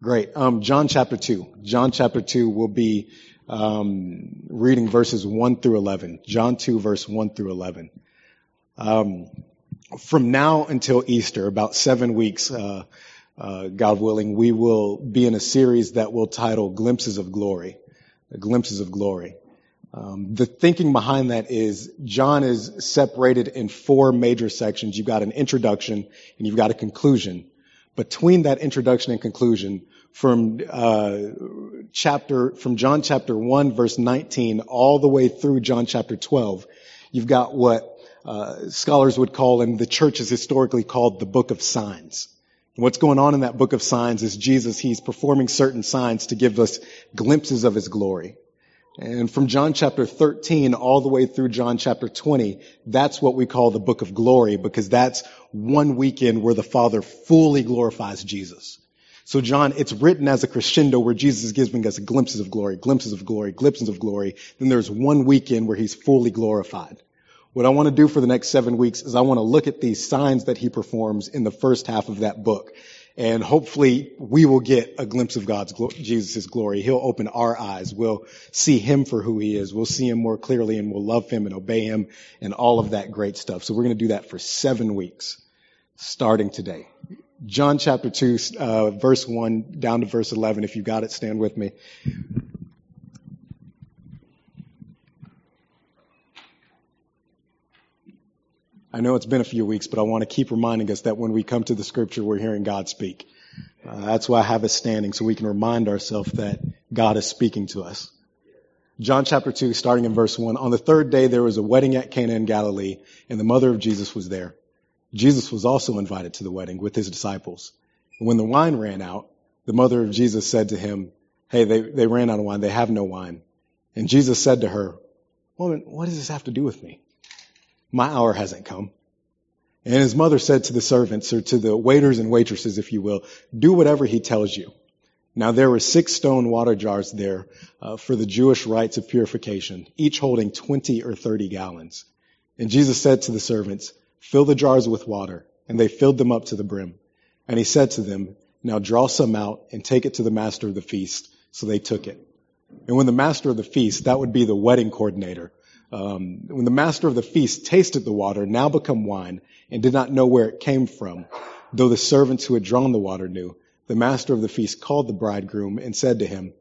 Great. Um, John chapter 2. John chapter 2 will be um, reading verses 1 through 11. John 2, verse 1 through 11. Um, from now until Easter, about seven weeks, uh, uh, God willing, we will be in a series that will title Glimpses of Glory. Glimpses of Glory. Um, the thinking behind that is John is separated in four major sections. You've got an introduction and you've got a conclusion. Between that introduction and conclusion, from uh, chapter from John chapter one verse 19 all the way through John chapter 12, you've got what uh, scholars would call and the church has historically called the book of signs. What's going on in that book of signs is Jesus, he's performing certain signs to give us glimpses of his glory. And from John chapter 13 all the way through John chapter 20, that's what we call the book of glory because that's one weekend where the Father fully glorifies Jesus. So John, it's written as a crescendo where Jesus is giving us glimpses of glory, glimpses of glory, glimpses of glory. Then there's one weekend where he's fully glorified. What I want to do for the next seven weeks is I want to look at these signs that he performs in the first half of that book and hopefully we will get a glimpse of God's Jesus' glory. He'll open our eyes. We'll see him for who he is. We'll see him more clearly and we'll love him and obey him and all of that great stuff. So we're going to do that for seven weeks, starting today. John chapter 2, uh, verse 1 down to verse 11. If you got it, stand with me. I know it's been a few weeks, but I want to keep reminding us that when we come to the scripture, we're hearing God speak. Uh, that's why I have us standing so we can remind ourselves that God is speaking to us. John chapter 2, starting in verse 1. On the third day, there was a wedding at Cana in Galilee, and the mother of Jesus was there. Jesus was also invited to the wedding with his disciples. And when the wine ran out, the mother of Jesus said to him, Hey, they, they ran out of wine. They have no wine. And Jesus said to her, Woman, what does this have to do with me? My hour hasn't come. And his mother said to the servants, or to the waiters and waitresses, if you will, do whatever he tells you. Now there were six stone water jars there uh, for the Jewish rites of purification, each holding 20 or 30 gallons. And Jesus said to the servants, fill the jars with water. And they filled them up to the brim. And he said to them, now draw some out and take it to the master of the feast. So they took it. And when the master of the feast, that would be the wedding coordinator, um, when the master of the feast tasted the water, now become wine, and did not know where it came from, though the servants who had drawn the water knew, the master of the feast called the bridegroom and said to him,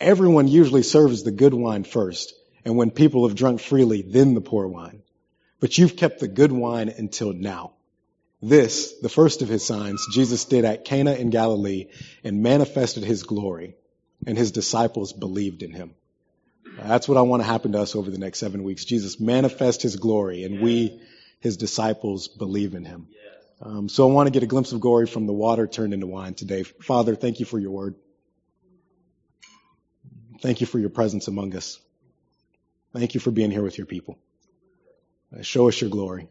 Everyone usually serves the good wine first, and when people have drunk freely, then the poor wine. But you've kept the good wine until now. This, the first of his signs, Jesus did at Cana in Galilee and manifested his glory, and his disciples believed in him. That's what I want to happen to us over the next seven weeks. Jesus manifest his glory and we, his disciples, believe in him. Um, so I want to get a glimpse of glory from the water turned into wine today. Father, thank you for your word. Thank you for your presence among us. Thank you for being here with your people. Uh, show us your glory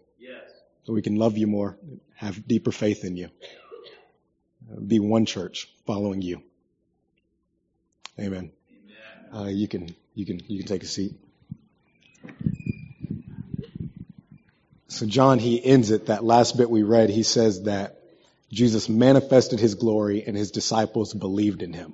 so we can love you more, have deeper faith in you, uh, be one church following you. Amen. Uh, you can you can you can take a seat. So John he ends it that last bit we read. He says that Jesus manifested his glory and his disciples believed in him.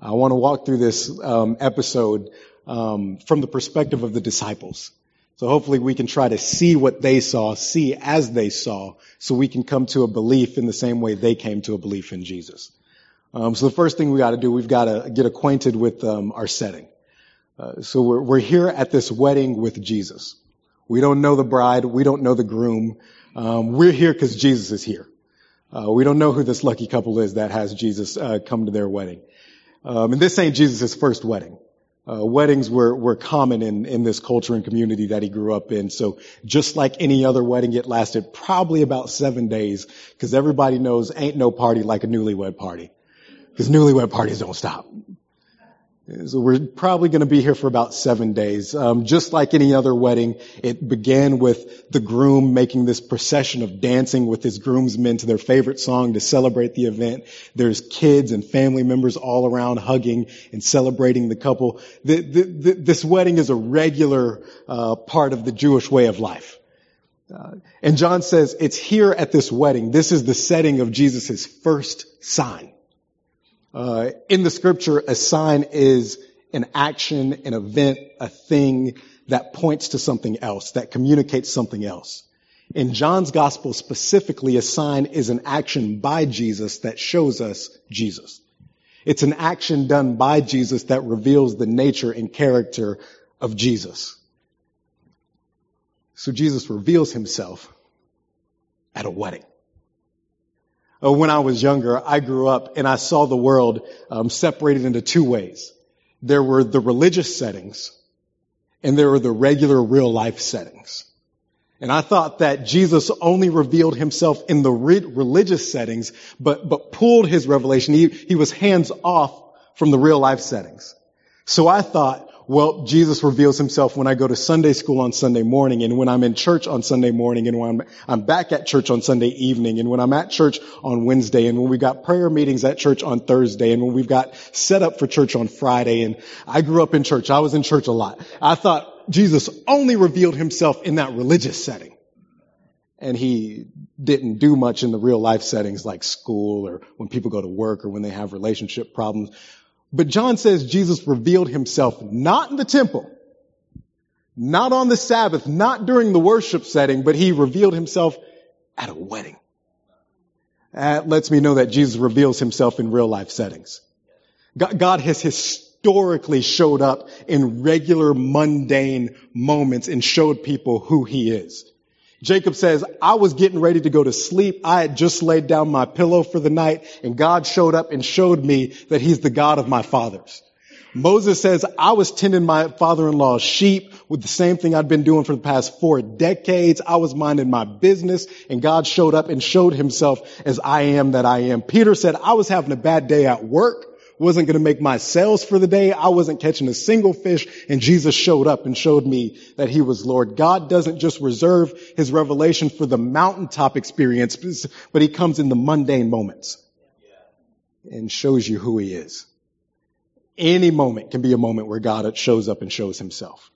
I want to walk through this um, episode um, from the perspective of the disciples. So hopefully we can try to see what they saw, see as they saw, so we can come to a belief in the same way they came to a belief in Jesus. Um, so the first thing we got to do, we've got to get acquainted with um, our setting. Uh, so we're, we're here at this wedding with Jesus. We don't know the bride. We don't know the groom. Um, we're here because Jesus is here. Uh, we don't know who this lucky couple is that has Jesus uh, come to their wedding. Um, and this ain't Jesus' first wedding. Uh, weddings were, were common in, in this culture and community that he grew up in. So just like any other wedding, it lasted probably about seven days because everybody knows ain't no party like a newlywed party because newlywed parties don't stop. So we're probably going to be here for about seven days. Um, just like any other wedding, it began with the groom making this procession of dancing with his groomsmen to their favorite song to celebrate the event. There's kids and family members all around hugging and celebrating the couple. The, the, the, this wedding is a regular uh, part of the Jewish way of life. Uh, and John says it's here at this wedding. This is the setting of Jesus' first sign. Uh, in the scripture, a sign is an action, an event, a thing that points to something else, that communicates something else. In John's gospel specifically, a sign is an action by Jesus that shows us Jesus. It's an action done by Jesus that reveals the nature and character of Jesus. So Jesus reveals himself at a wedding. Uh, when I was younger, I grew up and I saw the world um, separated into two ways. There were the religious settings and there were the regular real life settings. And I thought that Jesus only revealed himself in the re- religious settings, but, but pulled his revelation. He, he was hands off from the real life settings. So I thought, well, Jesus reveals himself when I go to Sunday school on Sunday morning and when I'm in church on Sunday morning and when I'm, I'm back at church on Sunday evening and when I'm at church on Wednesday and when we've got prayer meetings at church on Thursday and when we've got set up for church on Friday and I grew up in church. I was in church a lot. I thought Jesus only revealed himself in that religious setting. And he didn't do much in the real life settings like school or when people go to work or when they have relationship problems. But John says Jesus revealed himself not in the temple, not on the Sabbath, not during the worship setting, but he revealed himself at a wedding. That lets me know that Jesus reveals himself in real life settings. God has historically showed up in regular mundane moments and showed people who he is. Jacob says, I was getting ready to go to sleep. I had just laid down my pillow for the night and God showed up and showed me that he's the God of my fathers. Moses says, I was tending my father-in-law's sheep with the same thing I'd been doing for the past four decades. I was minding my business and God showed up and showed himself as I am that I am. Peter said, I was having a bad day at work wasn't going to make my sales for the day. I wasn't catching a single fish and Jesus showed up and showed me that he was Lord. God doesn't just reserve his revelation for the mountaintop experience, but he comes in the mundane moments and shows you who he is. Any moment can be a moment where God shows up and shows himself.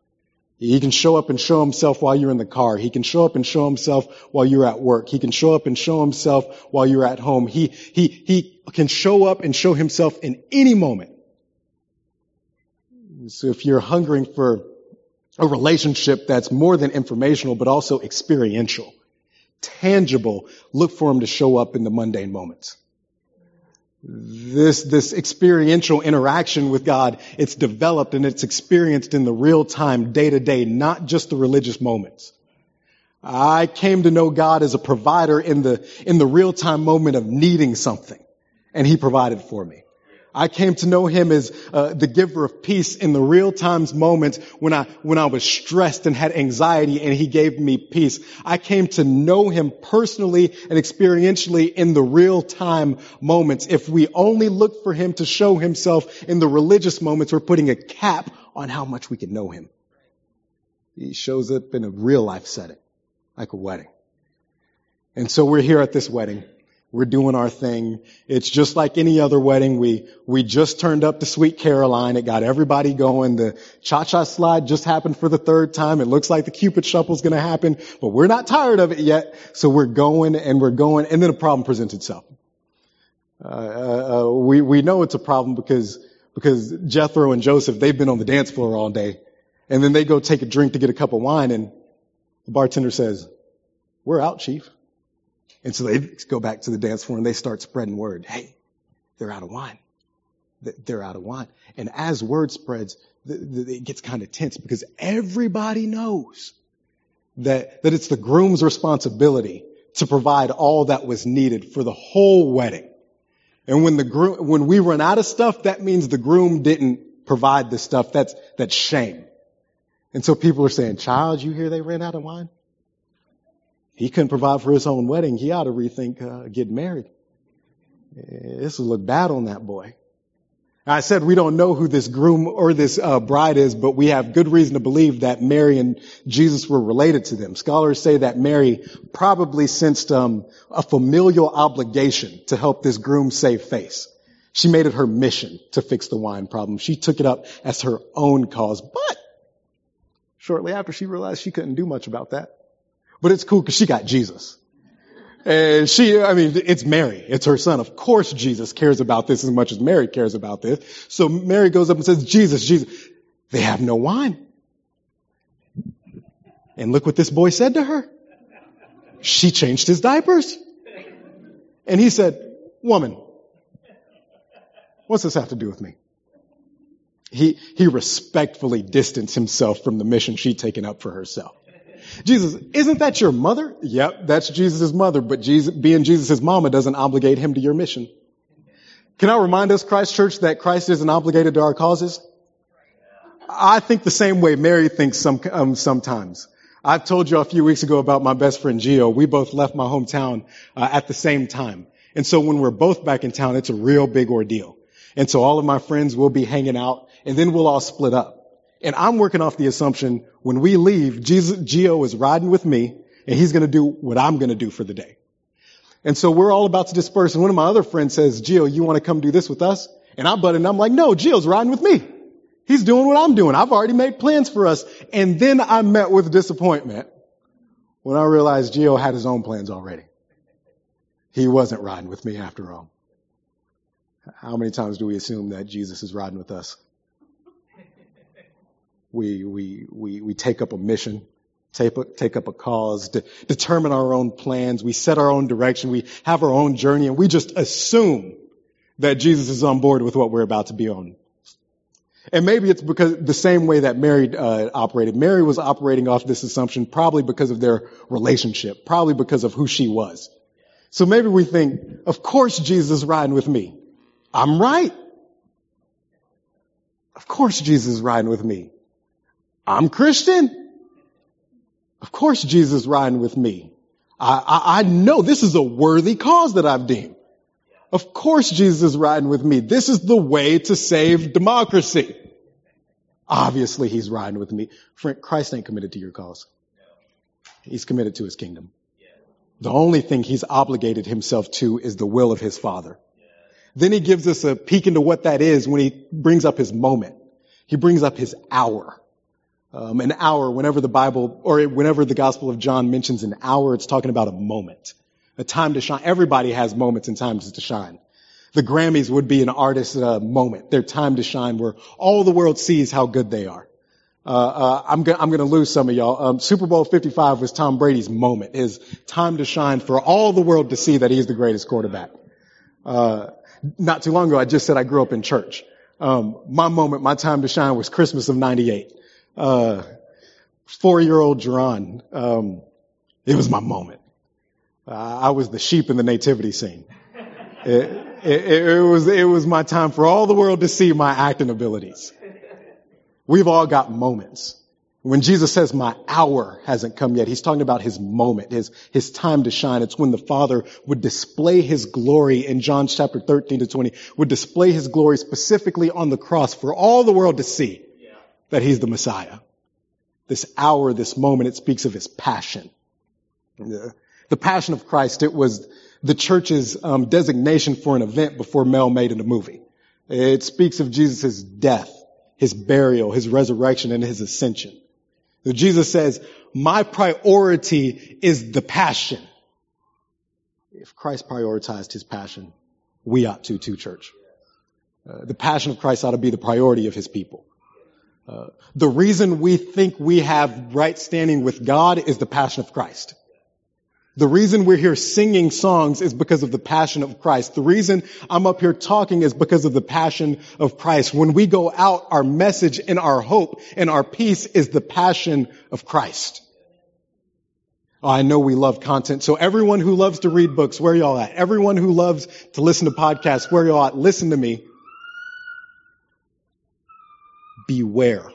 He can show up and show himself while you're in the car. He can show up and show himself while you're at work. He can show up and show himself while you're at home. He, he, he can show up and show himself in any moment. So if you're hungering for a relationship that's more than informational, but also experiential, tangible, look for him to show up in the mundane moments this, this experiential interaction with God, it's developed and it's experienced in the real time, day to day, not just the religious moments. I came to know God as a provider in the, in the real time moment of needing something. And He provided for me. I came to know him as uh, the giver of peace in the real times moments when I when I was stressed and had anxiety and he gave me peace. I came to know him personally and experientially in the real time moments. If we only look for him to show himself in the religious moments, we're putting a cap on how much we can know him. He shows up in a real life setting, like a wedding. And so we're here at this wedding. We're doing our thing. It's just like any other wedding. We, we just turned up the Sweet Caroline. It got everybody going. The cha-cha slide just happened for the third time. It looks like the Cupid shuffle's gonna happen, but we're not tired of it yet. So we're going and we're going and then a problem presents itself. Uh, uh, uh, we, we know it's a problem because, because Jethro and Joseph, they've been on the dance floor all day. And then they go take a drink to get a cup of wine and the bartender says, we're out, chief. And so they go back to the dance floor and they start spreading word. Hey, they're out of wine. They're out of wine. And as word spreads, it gets kind of tense because everybody knows that, that it's the groom's responsibility to provide all that was needed for the whole wedding. And when the groom, when we run out of stuff, that means the groom didn't provide the stuff. That's, that's shame. And so people are saying, child, you hear they ran out of wine? He couldn't provide for his own wedding. He ought to rethink uh, getting married. This will look bad on that boy. I said we don't know who this groom or this uh, bride is, but we have good reason to believe that Mary and Jesus were related to them. Scholars say that Mary probably sensed um, a familial obligation to help this groom save face. She made it her mission to fix the wine problem. She took it up as her own cause, but shortly after she realized she couldn't do much about that. But it's cool because she got Jesus. And she, I mean, it's Mary. It's her son. Of course Jesus cares about this as much as Mary cares about this. So Mary goes up and says, Jesus, Jesus, they have no wine. And look what this boy said to her. She changed his diapers. And he said, woman, what's this have to do with me? He, he respectfully distanced himself from the mission she'd taken up for herself. Jesus, isn't that your mother? Yep, that's Jesus' mother, but Jesus, being Jesus' mama doesn't obligate him to your mission. Can I remind us, Christ Church, that Christ isn't obligated to our causes? I think the same way Mary thinks some, um, sometimes. I've told you a few weeks ago about my best friend Gio. We both left my hometown uh, at the same time. And so when we're both back in town, it's a real big ordeal. And so all of my friends will be hanging out and then we'll all split up. And I'm working off the assumption when we leave, Jesus, Gio is riding with me and he's going to do what I'm going to do for the day. And so we're all about to disperse. And one of my other friends says, Gio, you want to come do this with us? And I butt in. I'm like, no, Gio's riding with me. He's doing what I'm doing. I've already made plans for us. And then I met with disappointment when I realized Gio had his own plans already. He wasn't riding with me after all. How many times do we assume that Jesus is riding with us? We, we, we, we take up a mission, take, take up a cause, de- determine our own plans, we set our own direction, we have our own journey, and we just assume that Jesus is on board with what we're about to be on. And maybe it's because the same way that Mary uh, operated. Mary was operating off this assumption probably because of their relationship, probably because of who she was. So maybe we think, of course Jesus is riding with me. I'm right. Of course Jesus is riding with me. I'm Christian. Of course Jesus riding with me. I, I, I know this is a worthy cause that I've deemed. Of course Jesus is riding with me. This is the way to save democracy. Obviously he's riding with me. Friend, Christ ain't committed to your cause. He's committed to his kingdom. The only thing he's obligated himself to is the will of his father. Then he gives us a peek into what that is when he brings up his moment. He brings up his hour um, an hour, whenever the Bible or whenever the Gospel of John mentions an hour, it's talking about a moment, a time to shine. Everybody has moments and times to shine. The Grammys would be an artist's uh, moment, their time to shine, where all the world sees how good they are. Uh, uh, I'm, go- I'm going to lose some of y'all. Um, Super Bowl 55 was Tom Brady's moment, his time to shine for all the world to see that he's the greatest quarterback. Uh, not too long ago, I just said I grew up in church. Um, my moment, my time to shine was Christmas of '98 uh, four-year-old Jerron, um, it was my moment. Uh, I was the sheep in the nativity scene. It, it, it, was it was my time for all the world to see my acting abilities. We've all got moments. When Jesus says my hour hasn't come yet, he's talking about his moment, his, his time to shine. It's when the Father would display his glory in John chapter 13 to 20, would display his glory specifically on the cross for all the world to see that he's the Messiah. This hour, this moment, it speaks of his passion. The, the passion of Christ, it was the church's um, designation for an event before Mel made it a movie. It speaks of Jesus' death, his burial, his resurrection, and his ascension. Jesus says, my priority is the passion. If Christ prioritized his passion, we ought to too, church. Uh, the passion of Christ ought to be the priority of his people. Uh, the reason we think we have right standing with God is the passion of Christ. The reason we're here singing songs is because of the passion of Christ. The reason I'm up here talking is because of the passion of Christ. When we go out, our message and our hope and our peace is the passion of Christ. Oh, I know we love content. So everyone who loves to read books, where y'all at? Everyone who loves to listen to podcasts, where y'all at? Listen to me beware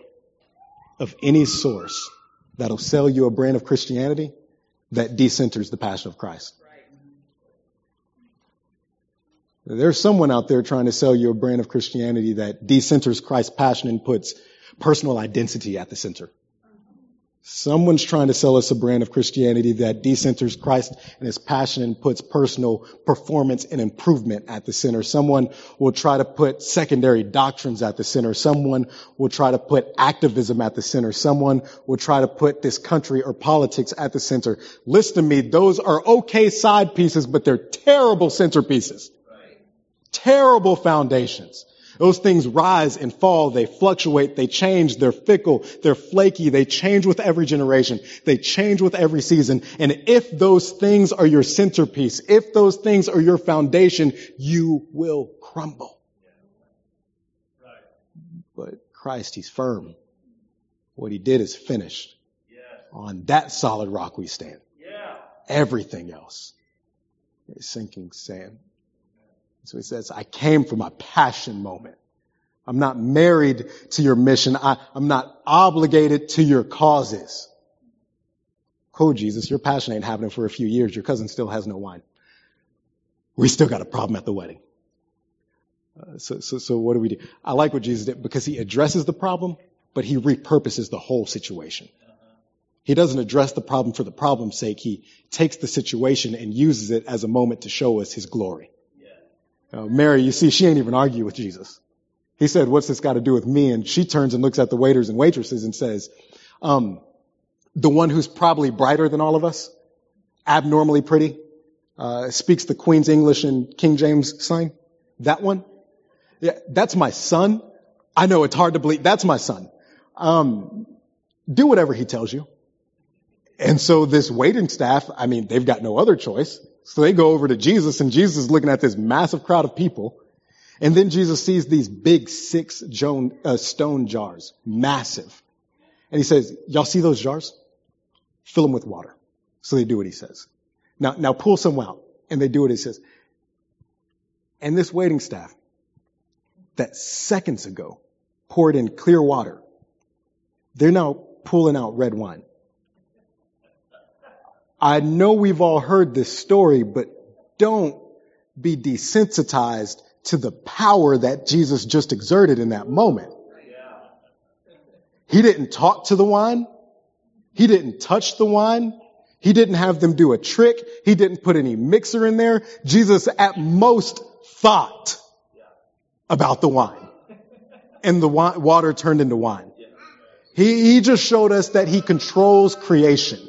of any source that'll sell you a brand of Christianity that decenters the passion of Christ. There's someone out there trying to sell you a brand of Christianity that decenters Christ's passion and puts personal identity at the center. Someone's trying to sell us a brand of Christianity that decenters Christ and his passion and puts personal performance and improvement at the center. Someone will try to put secondary doctrines at the center. Someone will try to put activism at the center. Someone will try to put this country or politics at the center. Listen to me, those are okay side pieces, but they're terrible centerpieces. Terrible foundations. Those things rise and fall. They fluctuate. They change. They're fickle. They're flaky. They change with every generation. They change with every season. And if those things are your centerpiece, if those things are your foundation, you will crumble. But Christ, He's firm. What He did is finished. On that solid rock we stand. Everything else is sinking sand. So he says, I came from a passion moment. I'm not married to your mission. I, am not obligated to your causes. Cool, Jesus, your passion ain't happening for a few years. Your cousin still has no wine. We still got a problem at the wedding. Uh, so, so, so what do we do? I like what Jesus did because he addresses the problem, but he repurposes the whole situation. He doesn't address the problem for the problem's sake. He takes the situation and uses it as a moment to show us his glory. Uh, Mary, you see, she ain't even argue with Jesus. He said, what's this got to do with me? And she turns and looks at the waiters and waitresses and says, um, the one who's probably brighter than all of us, abnormally pretty, uh, speaks the Queen's English and King James sign. That one? Yeah, that's my son. I know it's hard to believe. That's my son. Um, do whatever he tells you. And so this waiting staff, I mean, they've got no other choice. So they go over to Jesus and Jesus is looking at this massive crowd of people. And then Jesus sees these big six uh, stone jars, massive. And he says, y'all see those jars? Fill them with water. So they do what he says. Now, now pull some out. And they do what he says. And this waiting staff that seconds ago poured in clear water, they're now pulling out red wine. I know we've all heard this story, but don't be desensitized to the power that Jesus just exerted in that moment. He didn't talk to the wine. He didn't touch the wine. He didn't have them do a trick. He didn't put any mixer in there. Jesus at most thought about the wine and the water turned into wine. He, he just showed us that he controls creation.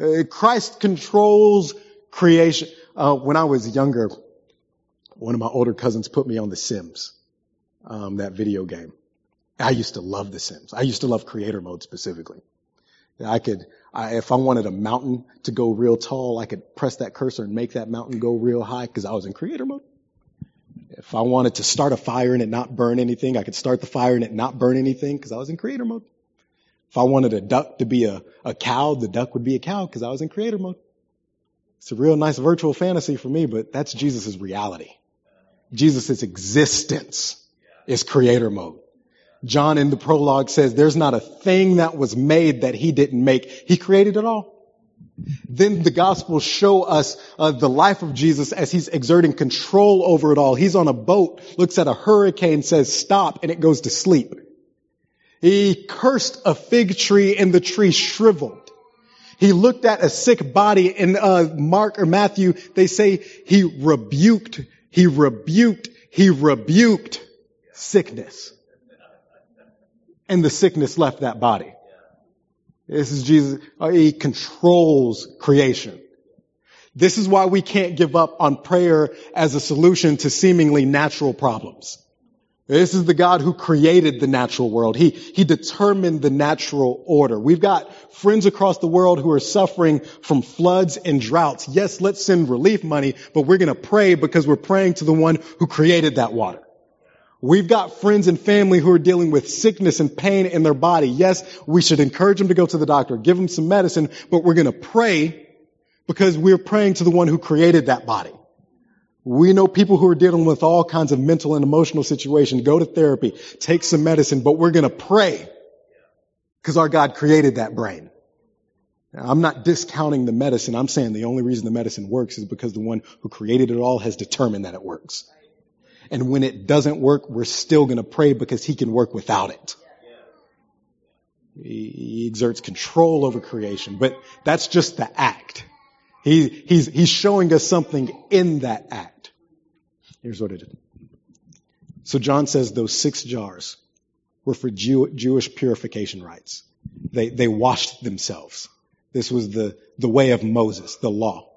Uh, Christ controls creation. Uh, when I was younger, one of my older cousins put me on The Sims, um, that video game. I used to love The Sims. I used to love creator mode specifically. I could, I, if I wanted a mountain to go real tall, I could press that cursor and make that mountain go real high because I was in creator mode. If I wanted to start a fire and it not burn anything, I could start the fire and it not burn anything because I was in creator mode. If I wanted a duck to be a, a cow, the duck would be a cow because I was in creator mode. It's a real nice virtual fantasy for me, but that's Jesus' reality. Jesus' existence is creator mode. John in the prologue says there's not a thing that was made that he didn't make. He created it all. Then the gospels show us uh, the life of Jesus as he's exerting control over it all. He's on a boat, looks at a hurricane, says stop, and it goes to sleep. He cursed a fig tree and the tree shriveled. He looked at a sick body in uh, Mark or Matthew. They say he rebuked, he rebuked, he rebuked sickness. And the sickness left that body. This is Jesus. Uh, he controls creation. This is why we can't give up on prayer as a solution to seemingly natural problems. This is the God who created the natural world. He, he determined the natural order. We've got friends across the world who are suffering from floods and droughts. Yes, let's send relief money, but we're going to pray because we're praying to the one who created that water. We've got friends and family who are dealing with sickness and pain in their body. Yes, we should encourage them to go to the doctor, give them some medicine, but we're going to pray because we're praying to the one who created that body. We know people who are dealing with all kinds of mental and emotional situations. Go to therapy, take some medicine, but we're going to pray because our God created that brain. Now, I'm not discounting the medicine. I'm saying the only reason the medicine works is because the one who created it all has determined that it works. And when it doesn't work, we're still going to pray because he can work without it. He, exerts control over creation, but that's just the act. He, he's, he's showing us something in that act. Here's what it is. So John says those six jars were for Jew, Jewish purification rites. They, they washed themselves. This was the, the way of Moses, the law.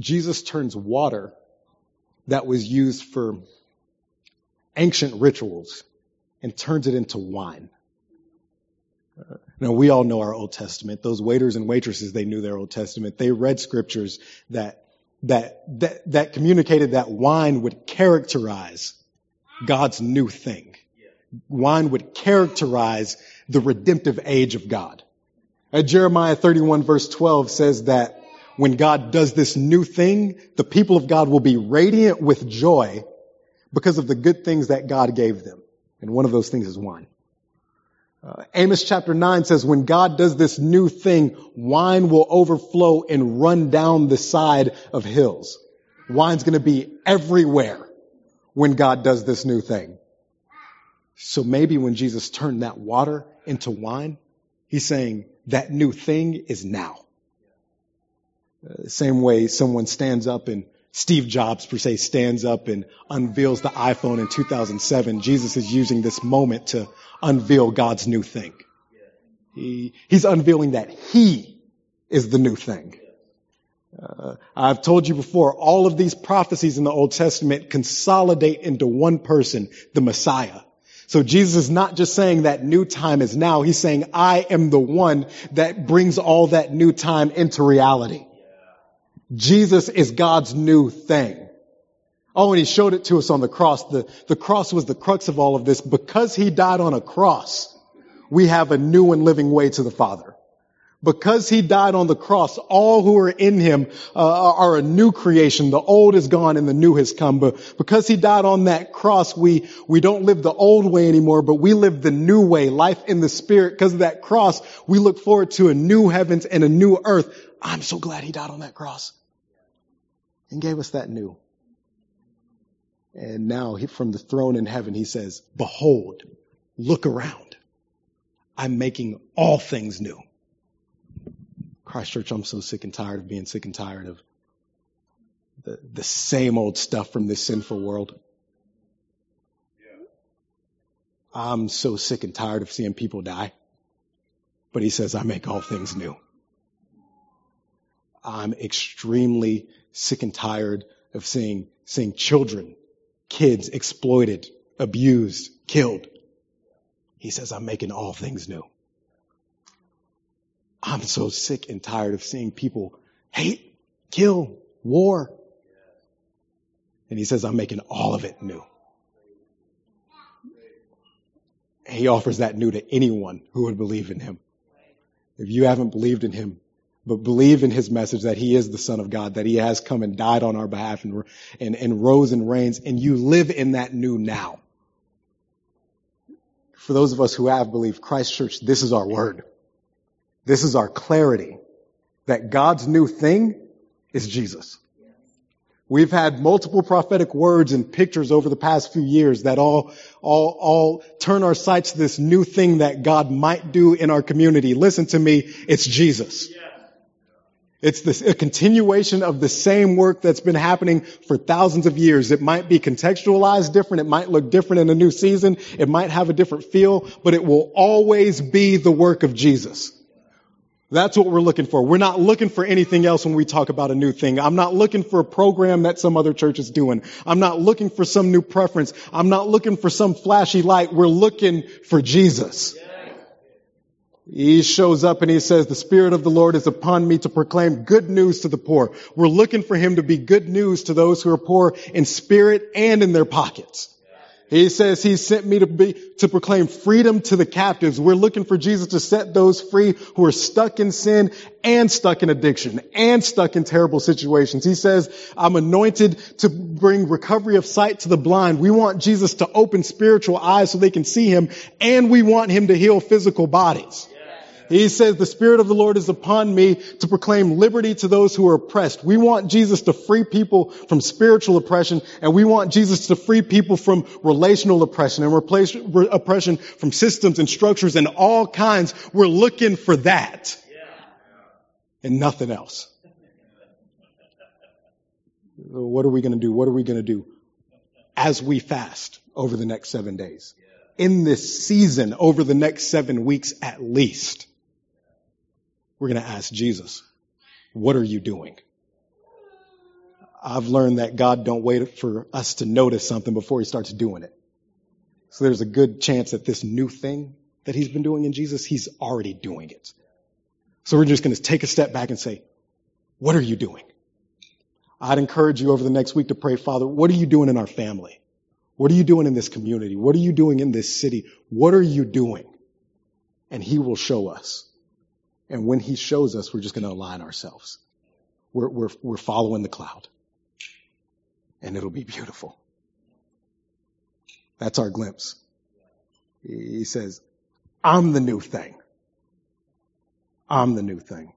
Jesus turns water that was used for ancient rituals and turns it into wine. Now we all know our Old Testament. Those waiters and waitresses, they knew their Old Testament. They read scriptures that, that, that, that communicated that wine would characterize God's new thing. Wine would characterize the redemptive age of God. Uh, Jeremiah 31 verse 12 says that when God does this new thing, the people of God will be radiant with joy because of the good things that God gave them. And one of those things is wine. Uh, Amos chapter 9 says, when God does this new thing, wine will overflow and run down the side of hills. Wine's to be everywhere when God does this new thing. So maybe when Jesus turned that water into wine, he's saying that new thing is now. Uh, same way someone stands up and Steve Jobs per se stands up and unveils the iPhone in 2007. Jesus is using this moment to unveil God's new thing. He, he's unveiling that he is the new thing. Uh, I've told you before, all of these prophecies in the Old Testament consolidate into one person, the Messiah. So Jesus is not just saying that new time is now. He's saying, I am the one that brings all that new time into reality. Jesus is God's new thing. Oh, and he showed it to us on the cross. The, the cross was the crux of all of this. Because he died on a cross, we have a new and living way to the Father. Because he died on the cross, all who are in him uh, are a new creation. The old is gone and the new has come. But because he died on that cross, we, we don't live the old way anymore, but we live the new way, life in the spirit. Because of that cross, we look forward to a new heavens and a new earth. I'm so glad he died on that cross and gave us that new. And now from the throne in heaven, he says, behold, look around. I'm making all things new. Christ Church, I'm so sick and tired of being sick and tired of the, the same old stuff from this sinful world. I'm so sick and tired of seeing people die. But he says, I make all things new. I'm extremely sick and tired of seeing, seeing children, kids exploited, abused, killed. He says, I'm making all things new. I'm so sick and tired of seeing people hate, kill, war. And he says, I'm making all of it new. He offers that new to anyone who would believe in him. If you haven't believed in him, but believe in his message that he is the son of God, that he has come and died on our behalf and, and, and rose and reigns, and you live in that new now. For those of us who have believed Christ Church, this is our word. This is our clarity that God's new thing is Jesus. We've had multiple prophetic words and pictures over the past few years that all, all, all turn our sights to this new thing that God might do in our community. Listen to me. It's Jesus. It's this, a continuation of the same work that's been happening for thousands of years. It might be contextualized different. It might look different in a new season. It might have a different feel, but it will always be the work of Jesus. That's what we're looking for. We're not looking for anything else when we talk about a new thing. I'm not looking for a program that some other church is doing. I'm not looking for some new preference. I'm not looking for some flashy light. We're looking for Jesus. He shows up and he says, the Spirit of the Lord is upon me to proclaim good news to the poor. We're looking for him to be good news to those who are poor in spirit and in their pockets. He says he sent me to be, to proclaim freedom to the captives. We're looking for Jesus to set those free who are stuck in sin and stuck in addiction and stuck in terrible situations. He says, I'm anointed to bring recovery of sight to the blind. We want Jesus to open spiritual eyes so they can see him and we want him to heal physical bodies. He says, the Spirit of the Lord is upon me to proclaim liberty to those who are oppressed. We want Jesus to free people from spiritual oppression, and we want Jesus to free people from relational oppression and replace oppression from systems and structures and all kinds. We're looking for that. And nothing else. What are we going to do? What are we going to do as we fast over the next seven days? In this season, over the next seven weeks at least we're going to ask Jesus, what are you doing? I've learned that God don't wait for us to notice something before he starts doing it. So there's a good chance that this new thing that he's been doing in Jesus, he's already doing it. So we're just going to take a step back and say, what are you doing? I'd encourage you over the next week to pray, Father, what are you doing in our family? What are you doing in this community? What are you doing in this city? What are you doing? And he will show us. And when he shows us, we're just going to align ourselves. We're, we're, we're following the cloud. And it'll be beautiful. That's our glimpse. He says, I'm the new thing. I'm the new thing.